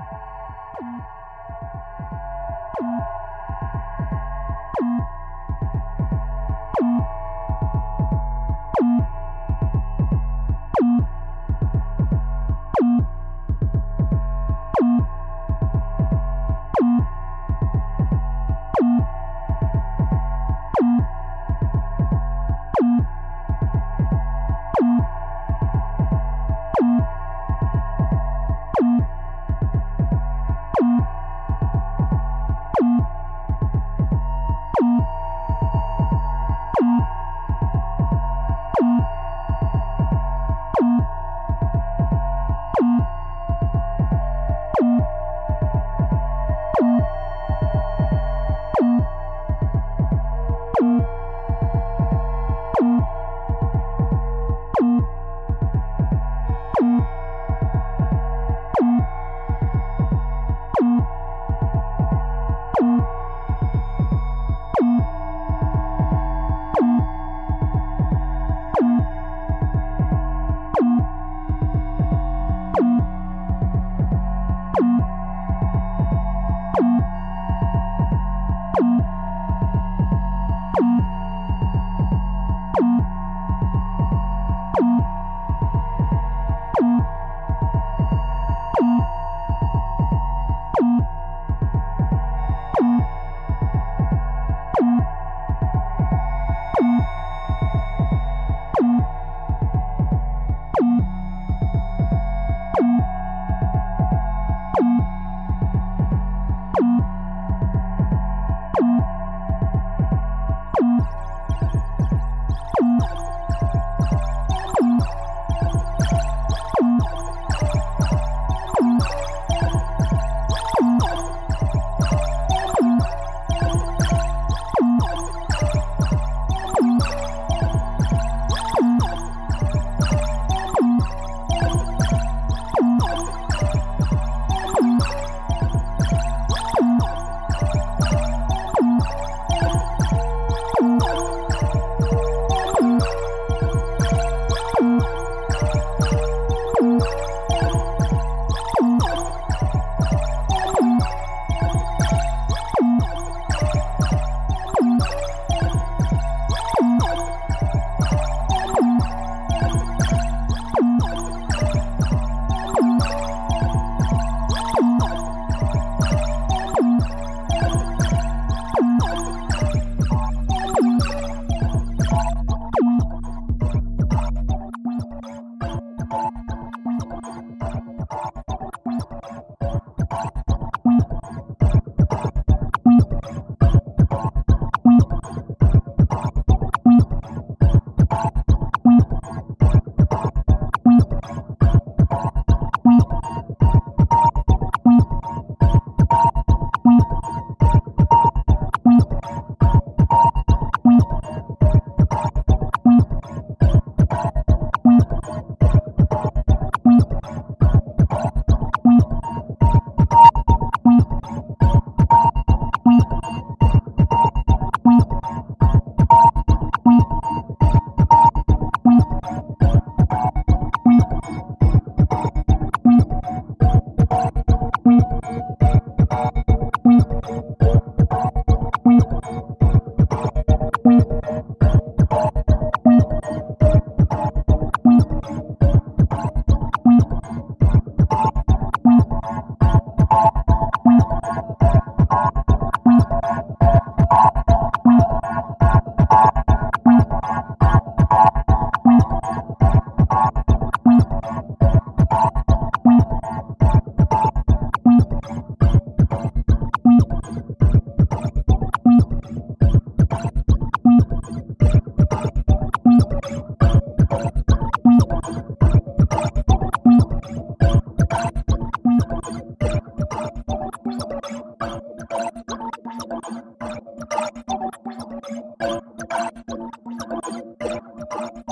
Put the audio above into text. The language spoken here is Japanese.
Thank you. you